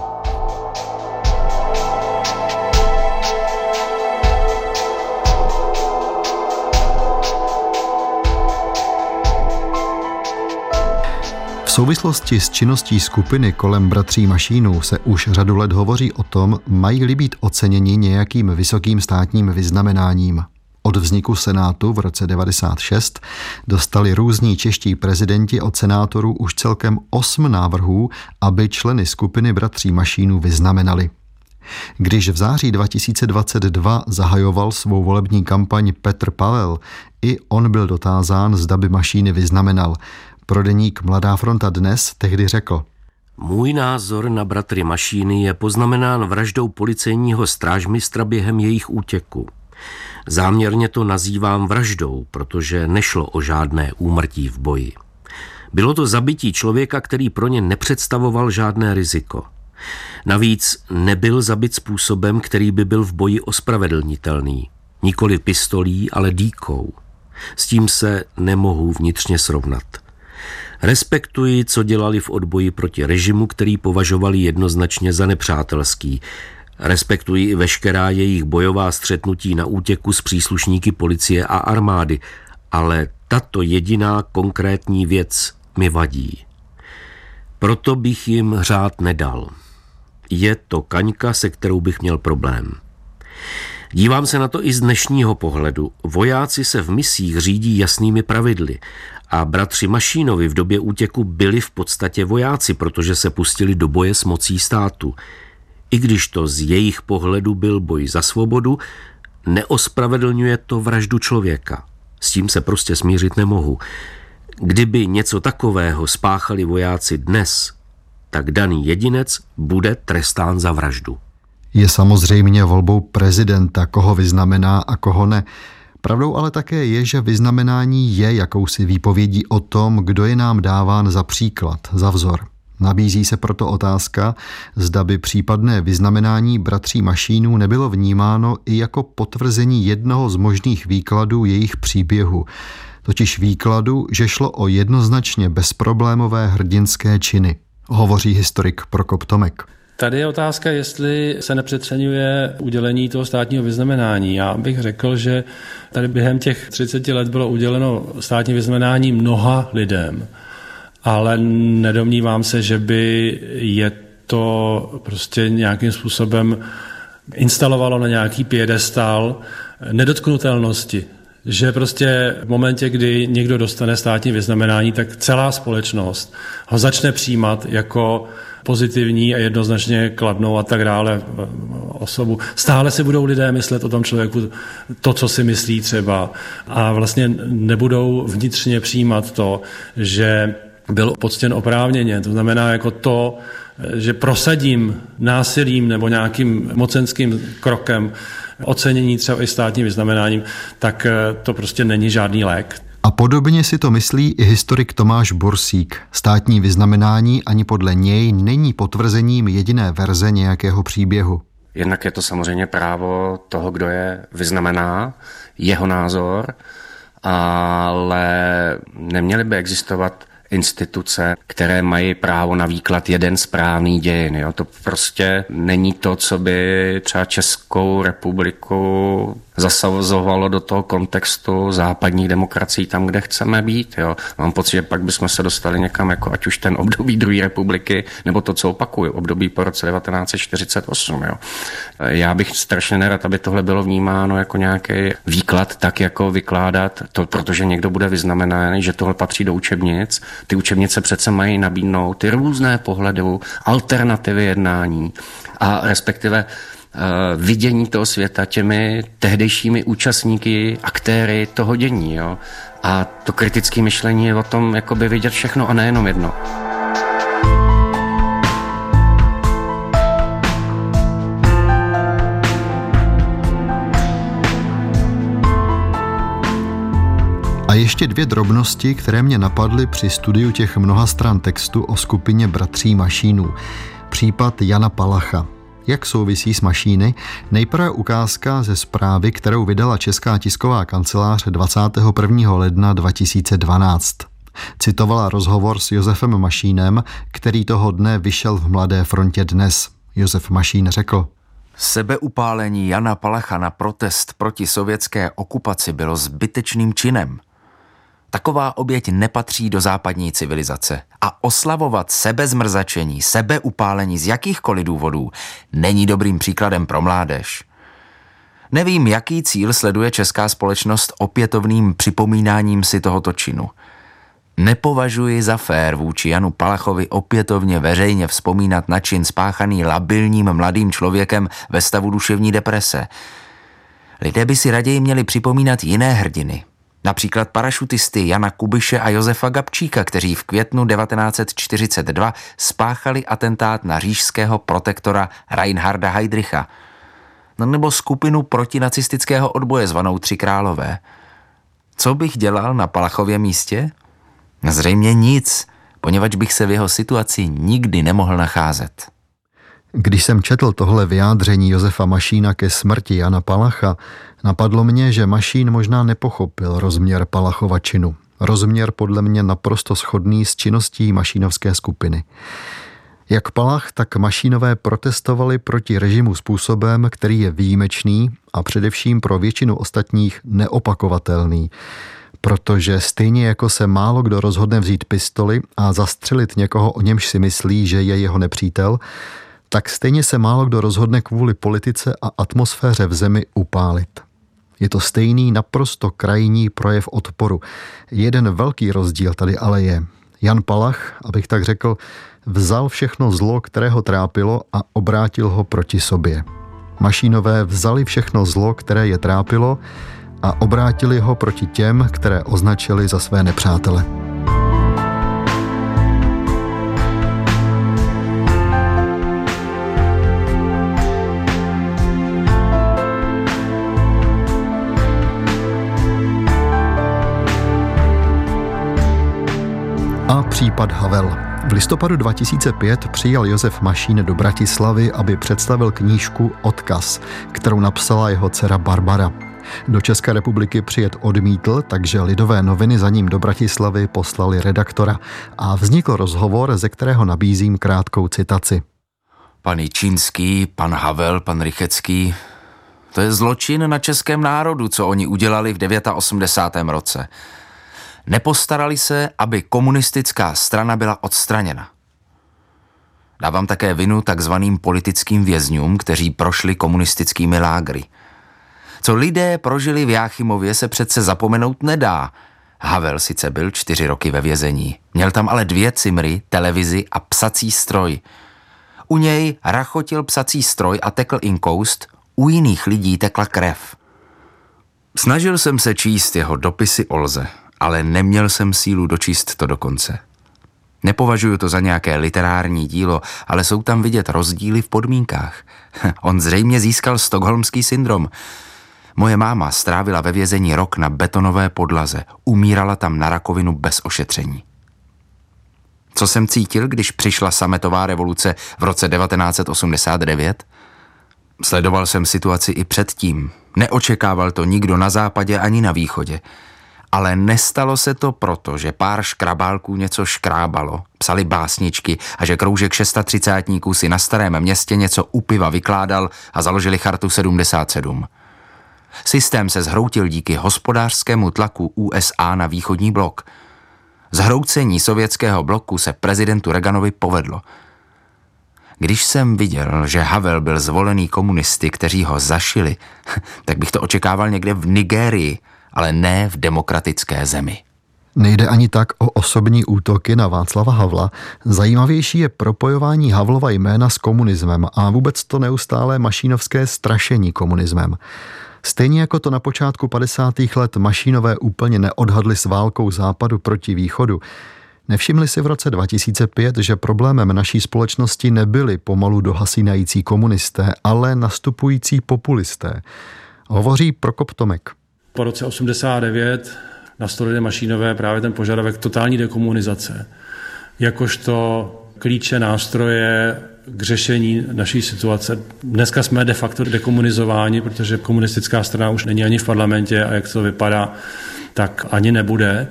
V souvislosti s činností skupiny kolem bratří Mašínů se už řadu let hovoří o tom, mají-li být oceněni nějakým vysokým státním vyznamenáním. Od vzniku Senátu v roce 96 dostali různí čeští prezidenti od senátorů už celkem osm návrhů, aby členy skupiny bratří Mašínů vyznamenali. Když v září 2022 zahajoval svou volební kampaň Petr Pavel, i on byl dotázán, zda by mašíny vyznamenal. Pro deník Mladá fronta dnes tehdy řekl. Můj názor na bratry Mašíny je poznamenán vraždou policejního strážmistra během jejich útěku. Záměrně to nazývám vraždou, protože nešlo o žádné úmrtí v boji. Bylo to zabití člověka, který pro ně nepředstavoval žádné riziko. Navíc nebyl zabit způsobem, který by byl v boji ospravedlnitelný. Nikoli pistolí, ale dýkou. S tím se nemohu vnitřně srovnat. Respektuji, co dělali v odboji proti režimu, který považovali jednoznačně za nepřátelský. Respektuji i veškerá jejich bojová střetnutí na útěku s příslušníky policie a armády, ale tato jediná konkrétní věc mi vadí. Proto bych jim řád nedal. Je to kaňka, se kterou bych měl problém. Dívám se na to i z dnešního pohledu. Vojáci se v misích řídí jasnými pravidly a bratři Mašínovi v době útěku byli v podstatě vojáci, protože se pustili do boje s mocí státu. I když to z jejich pohledu byl boj za svobodu, neospravedlňuje to vraždu člověka. S tím se prostě smířit nemohu. Kdyby něco takového spáchali vojáci dnes, tak daný jedinec bude trestán za vraždu. Je samozřejmě volbou prezidenta, koho vyznamená a koho ne. Pravdou ale také je, že vyznamenání je jakousi výpovědí o tom, kdo je nám dáván za příklad, za vzor. Nabízí se proto otázka, zda by případné vyznamenání bratří Mašínů nebylo vnímáno i jako potvrzení jednoho z možných výkladů jejich příběhu, totiž výkladu, že šlo o jednoznačně bezproblémové hrdinské činy, hovoří historik Prokop Tomek. Tady je otázka, jestli se nepřeceňuje udělení toho státního vyznamenání. Já bych řekl, že tady během těch 30 let bylo uděleno státní vyznamenání mnoha lidem, ale nedomnívám se, že by je to prostě nějakým způsobem instalovalo na nějaký piedestal nedotknutelnosti že prostě v momentě, kdy někdo dostane státní vyznamenání, tak celá společnost ho začne přijímat jako pozitivní a jednoznačně kladnou a tak dále osobu. Stále si budou lidé myslet o tom člověku to, co si myslí třeba a vlastně nebudou vnitřně přijímat to, že byl poctěn oprávněně. To znamená jako to, že prosadím násilím nebo nějakým mocenským krokem ocenění třeba i státním vyznamenáním, tak to prostě není žádný lék. A podobně si to myslí i historik Tomáš Borsík. Státní vyznamenání ani podle něj není potvrzením jediné verze nějakého příběhu. Jednak je to samozřejmě právo toho, kdo je vyznamená, jeho názor, ale neměly by existovat instituce, které mají právo na výklad jeden správný dějin. Jo? To prostě není to, co by třeba Českou republiku zasazovalo do toho kontextu západních demokracií tam, kde chceme být. Jo. Mám pocit, že pak bychom se dostali někam, jako ať už ten období druhé republiky, nebo to, co opakuju, období po roce 1948. Jo. Já bych strašně nerad, aby tohle bylo vnímáno jako nějaký výklad, tak jako vykládat to, protože někdo bude vyznamenaný, že tohle patří do učebnic. Ty učebnice přece mají nabídnout ty různé pohledy, alternativy jednání a respektive Eh, vidění toho světa těmi tehdejšími účastníky, aktéry toho dění. Jo? A to kritické myšlení je o tom jakoby vidět všechno a nejenom jedno. A ještě dvě drobnosti, které mě napadly při studiu těch mnoha stran textu o skupině bratří Mašínů. Případ Jana Palacha, jak souvisí s mašíny, nejprve ukázka ze zprávy, kterou vydala Česká tisková kancelář 21. ledna 2012. Citovala rozhovor s Josefem Mašínem, který toho dne vyšel v Mladé frontě dnes. Josef Mašín řekl, Sebeupálení Jana Palacha na protest proti sovětské okupaci bylo zbytečným činem – Taková oběť nepatří do západní civilizace. A oslavovat sebezmrzačení, sebeupálení z jakýchkoliv důvodů není dobrým příkladem pro mládež. Nevím, jaký cíl sleduje česká společnost opětovným připomínáním si tohoto činu. Nepovažuji za fér vůči Janu Palachovi opětovně veřejně vzpomínat na čin spáchaný labilním mladým člověkem ve stavu duševní deprese. Lidé by si raději měli připomínat jiné hrdiny, Například parašutisty Jana Kubiše a Josefa Gabčíka, kteří v květnu 1942 spáchali atentát na řížského protektora Reinharda Heydricha. No nebo skupinu protinacistického odboje zvanou Tři králové. Co bych dělal na Palachově místě? Zřejmě nic, poněvadž bych se v jeho situaci nikdy nemohl nacházet. Když jsem četl tohle vyjádření Josefa Mašína ke smrti Jana Palacha, napadlo mě, že Mašín možná nepochopil rozměr Palachova činu. Rozměr podle mě naprosto schodný s činností mašínovské skupiny. Jak Palach, tak Mašínové protestovali proti režimu způsobem, který je výjimečný a především pro většinu ostatních neopakovatelný protože stejně jako se málo kdo rozhodne vzít pistoli a zastřelit někoho, o němž si myslí, že je jeho nepřítel, tak stejně se málo kdo rozhodne kvůli politice a atmosféře v zemi upálit. Je to stejný naprosto krajní projev odporu. Jeden velký rozdíl tady ale je. Jan Palach, abych tak řekl, vzal všechno zlo, které ho trápilo a obrátil ho proti sobě. Mašínové vzali všechno zlo, které je trápilo a obrátili ho proti těm, které označili za své nepřátele. A případ Havel. V listopadu 2005 přijal Josef Mašín do Bratislavy, aby představil knížku Odkaz, kterou napsala jeho dcera Barbara. Do České republiky přijet odmítl, takže lidové noviny za ním do Bratislavy poslali redaktora a vznikl rozhovor, ze kterého nabízím krátkou citaci. Pan Čínský, pan Havel, pan Rychecký, to je zločin na českém národu, co oni udělali v 89. roce. Nepostarali se, aby komunistická strana byla odstraněna. Dávám také vinu takzvaným politickým vězňům, kteří prošli komunistickými lágry. Co lidé prožili v Jáchymově se přece zapomenout nedá. Havel sice byl čtyři roky ve vězení, měl tam ale dvě cimry, televizi a psací stroj. U něj rachotil psací stroj a tekl inkoust, u jiných lidí tekla krev. Snažil jsem se číst jeho dopisy Olze, ale neměl jsem sílu dočíst to do konce. Nepovažuji to za nějaké literární dílo, ale jsou tam vidět rozdíly v podmínkách. On zřejmě získal stokholmský syndrom. Moje máma strávila ve vězení rok na betonové podlaze, umírala tam na rakovinu bez ošetření. Co jsem cítil, když přišla sametová revoluce v roce 1989? Sledoval jsem situaci i předtím. Neočekával to nikdo na západě ani na východě. Ale nestalo se to proto, že pár škrabálků něco škrábalo, psali básničky a že kroužek 630 si na starém městě něco u piva vykládal a založili chartu 77. Systém se zhroutil díky hospodářskému tlaku USA na východní blok. Zhroucení sovětského bloku se prezidentu Reaganovi povedlo – když jsem viděl, že Havel byl zvolený komunisty, kteří ho zašili, tak bych to očekával někde v Nigérii, ale ne v demokratické zemi. Nejde ani tak o osobní útoky na Václava Havla. Zajímavější je propojování Havlova jména s komunismem a vůbec to neustále mašínovské strašení komunismem. Stejně jako to na počátku 50. let mašínové úplně neodhadli s válkou západu proti východu, Nevšimli si v roce 2005, že problémem naší společnosti nebyli pomalu dohasínající komunisté, ale nastupující populisté. Hovoří Prokop Tomek. Po roce 89 nastolili mašínové právě ten požadavek totální dekomunizace. Jakožto klíče, nástroje k řešení naší situace. Dneska jsme de facto dekomunizováni, protože komunistická strana už není ani v parlamentě a jak to vypadá, tak ani nebude.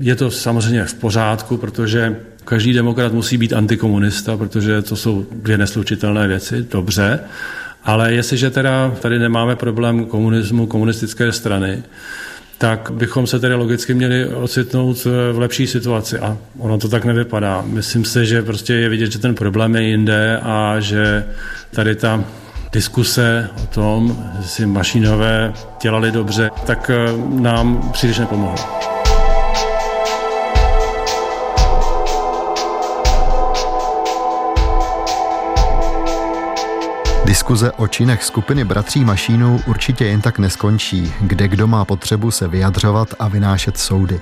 Je to samozřejmě v pořádku, protože každý demokrat musí být antikomunista, protože to jsou dvě neslučitelné věci, dobře. Ale jestliže teda tady nemáme problém komunismu, komunistické strany, tak bychom se tedy logicky měli ocitnout v lepší situaci. A ono to tak nevypadá. Myslím si, že prostě je vidět, že ten problém je jinde a že tady ta diskuse o tom, že si mašinové dělali dobře, tak nám příliš nepomohlo. Diskuze o činech skupiny bratří Mašínů určitě jen tak neskončí, kde kdo má potřebu se vyjadřovat a vynášet soudy.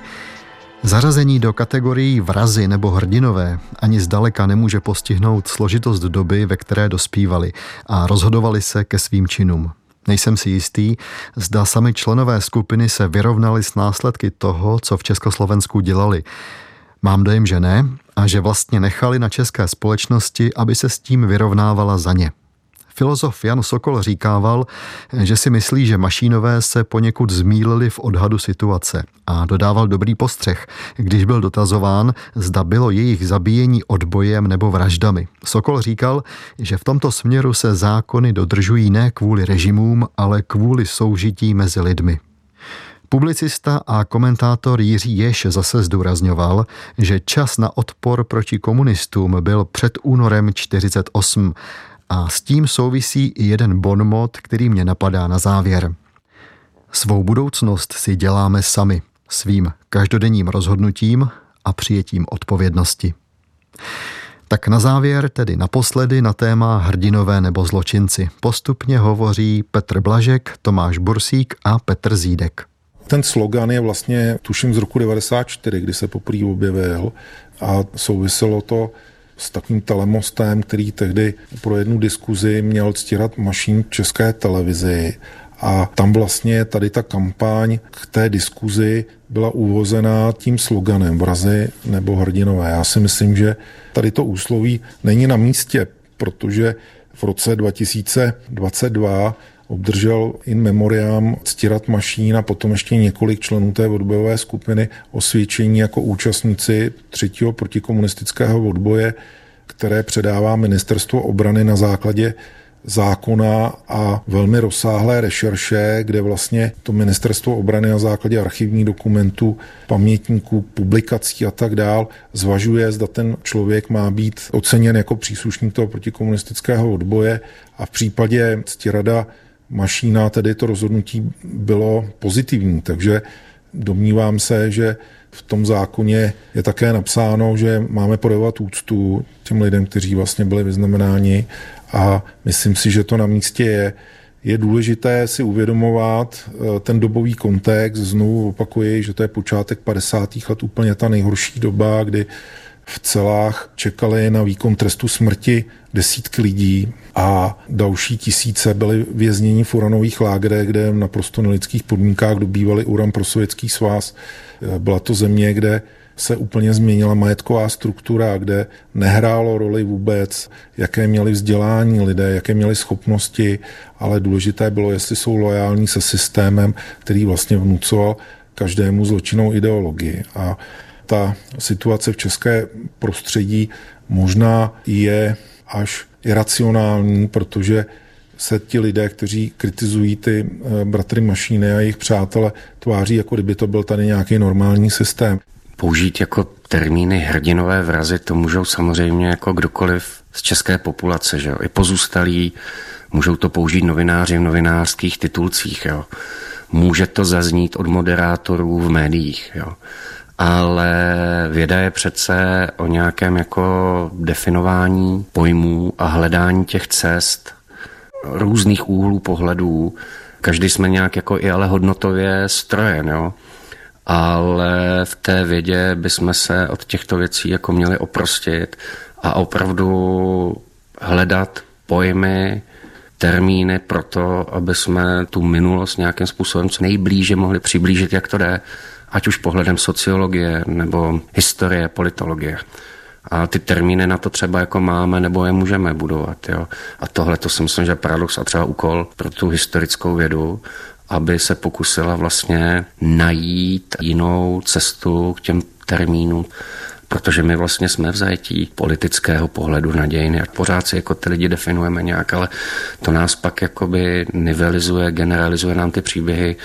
Zařazení do kategorií vrazy nebo hrdinové ani zdaleka nemůže postihnout složitost doby, ve které dospívali a rozhodovali se ke svým činům. Nejsem si jistý, zda sami členové skupiny se vyrovnali s následky toho, co v Československu dělali. Mám dojem, že ne a že vlastně nechali na české společnosti, aby se s tím vyrovnávala za ně. Filozof Jan Sokol říkával, že si myslí, že mašínové se poněkud zmílili v odhadu situace a dodával dobrý postřeh, když byl dotazován, zda bylo jejich zabíjení odbojem nebo vraždami. Sokol říkal, že v tomto směru se zákony dodržují ne kvůli režimům, ale kvůli soužití mezi lidmi. Publicista a komentátor Jiří Ješ zase zdůrazňoval, že čas na odpor proti komunistům byl před únorem 48 a s tím souvisí i jeden bonmot, který mě napadá na závěr. Svou budoucnost si děláme sami, svým každodenním rozhodnutím a přijetím odpovědnosti. Tak na závěr, tedy naposledy na téma hrdinové nebo zločinci, postupně hovoří Petr Blažek, Tomáš Bursík a Petr Zídek. Ten slogan je vlastně, tuším, z roku 94, kdy se poprvé objevil a souviselo to s takovým telemostem, který tehdy pro jednu diskuzi měl ctírat mašín české televizi A tam vlastně tady ta kampaň k té diskuzi byla uvozená tím sloganem Vrazy nebo hrdinové. Já si myslím, že tady to úsloví není na místě, protože v roce 2022 obdržel in memoriam Ctirat Mašín a potom ještě několik členů té odbojové skupiny osvědčení jako účastníci třetího protikomunistického odboje, které předává ministerstvo obrany na základě zákona a velmi rozsáhlé rešerše, kde vlastně to ministerstvo obrany na základě archivních dokumentů, pamětníků, publikací a tak dál zvažuje, zda ten člověk má být oceněn jako příslušník toho protikomunistického odboje a v případě Ctirada Mašína tedy to rozhodnutí bylo pozitivní, takže domnívám se, že v tom zákoně je také napsáno, že máme podovat úctu těm lidem, kteří vlastně byli vyznamenáni a myslím si, že to na místě je. Je důležité si uvědomovat eh, ten dobový kontext. Znovu opakuji, že to je počátek 50. let, úplně ta nejhorší doba, kdy v celách čekali na výkon trestu smrti desítky lidí a další tisíce byly vězněni v uranových lágrech, kde v naprosto nelidských podmínkách dobývali uran pro sovětský svaz. Byla to země, kde se úplně změnila majetková struktura, kde nehrálo roli vůbec, jaké měli vzdělání lidé, jaké měli schopnosti, ale důležité bylo, jestli jsou lojální se systémem, který vlastně vnucoval každému zločinnou ideologii. A ta situace v české prostředí možná je až iracionální, protože se ti lidé, kteří kritizují ty eh, bratry Mašíny a jejich přátele, tváří, jako kdyby to byl tady nějaký normální systém. Použít jako termíny hrdinové vrazy, to můžou samozřejmě jako kdokoliv z české populace, že jo? i pozůstalí, můžou to použít novináři v novinářských titulcích, jo? může to zaznít od moderátorů v médiích, jo? Ale věda je přece o nějakém jako definování pojmů a hledání těch cest, různých úhlů pohledů. Každý jsme nějak jako i ale hodnotově strojen, jo ale v té vědě bychom se od těchto věcí jako měli oprostit a opravdu hledat pojmy, termíny pro to, aby jsme tu minulost nějakým způsobem co nejblíže mohli přiblížit, jak to jde, ať už pohledem sociologie nebo historie, politologie. A ty termíny na to třeba jako máme nebo je můžeme budovat. Jo. A tohle to si myslím, že je paradox a třeba úkol pro tu historickou vědu, aby se pokusila vlastně najít jinou cestu k těm termínům, protože my vlastně jsme v zajetí politického pohledu na dějiny. Pořád si jako ty lidi definujeme nějak, ale to nás pak jakoby nivelizuje, generalizuje nám ty příběhy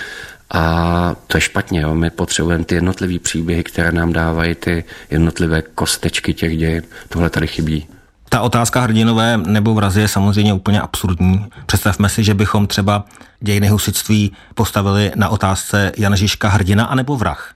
a to je špatně. Jo. My potřebujeme ty jednotlivé příběhy, které nám dávají ty jednotlivé kostečky těch dějin. Tohle tady chybí. Ta otázka hrdinové nebo vrazy je samozřejmě úplně absurdní. Představme si, že bychom třeba dějiny husitství postavili na otázce Jan Žižka hrdina anebo vrah.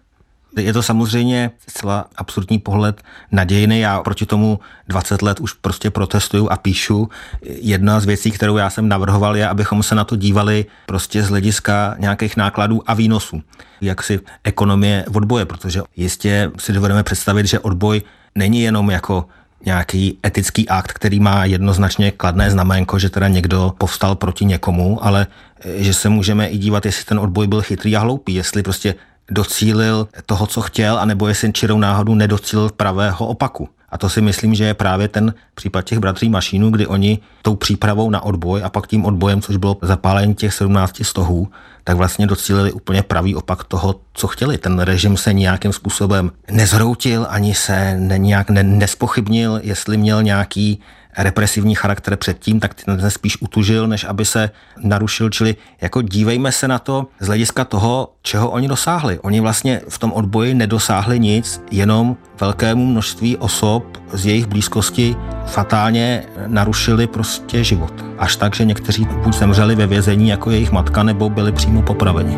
Je to samozřejmě zcela absurdní pohled na dějiny. Já proti tomu 20 let už prostě protestuju a píšu. Jedna z věcí, kterou já jsem navrhoval, je, abychom se na to dívali prostě z hlediska nějakých nákladů a výnosů. Jak si ekonomie odboje, protože jistě si dovedeme představit, že odboj není jenom jako nějaký etický akt, který má jednoznačně kladné znamenko, že teda někdo povstal proti někomu, ale že se můžeme i dívat, jestli ten odboj byl chytrý a hloupý, jestli prostě docílil toho, co chtěl, anebo jestli čirou náhodu nedocílil pravého opaku. A to si myslím, že je právě ten případ těch bratří Mašínů, kdy oni tou přípravou na odboj a pak tím odbojem, což bylo zapálení těch 17 stohů, tak vlastně docílili úplně pravý opak toho, co chtěli. Ten režim se nějakým způsobem nezhroutil, ani se nějak ne, nespochybnil, jestli měl nějaký represivní charakter předtím, tak ten spíš utužil, než aby se narušil. Čili jako dívejme se na to z hlediska toho, čeho oni dosáhli. Oni vlastně v tom odboji nedosáhli nic, jenom velkému množství osob z jejich blízkosti fatálně narušili prostě život. Až tak, že někteří buď zemřeli ve vězení jako jejich matka, nebo byli přímo popraveni.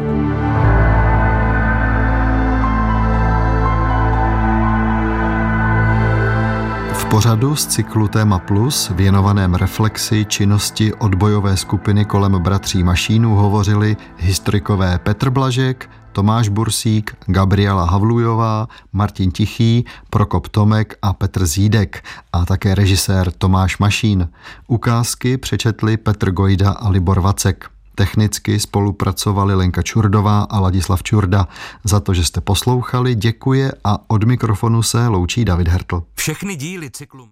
Pořadu z cyklu Téma Plus, věnovaném reflexi činnosti odbojové skupiny kolem bratří Mašínů, hovořili historikové Petr Blažek, Tomáš Bursík, Gabriela Havlujová, Martin Tichý, Prokop Tomek a Petr Zídek a také režisér Tomáš Mašín. Ukázky přečetli Petr Gojda a Libor Vacek. Technicky spolupracovali Lenka Čurdová a Ladislav Čurda. Za to, že jste poslouchali, děkuje a od mikrofonu se loučí David Hertl. Všechny díly cyklu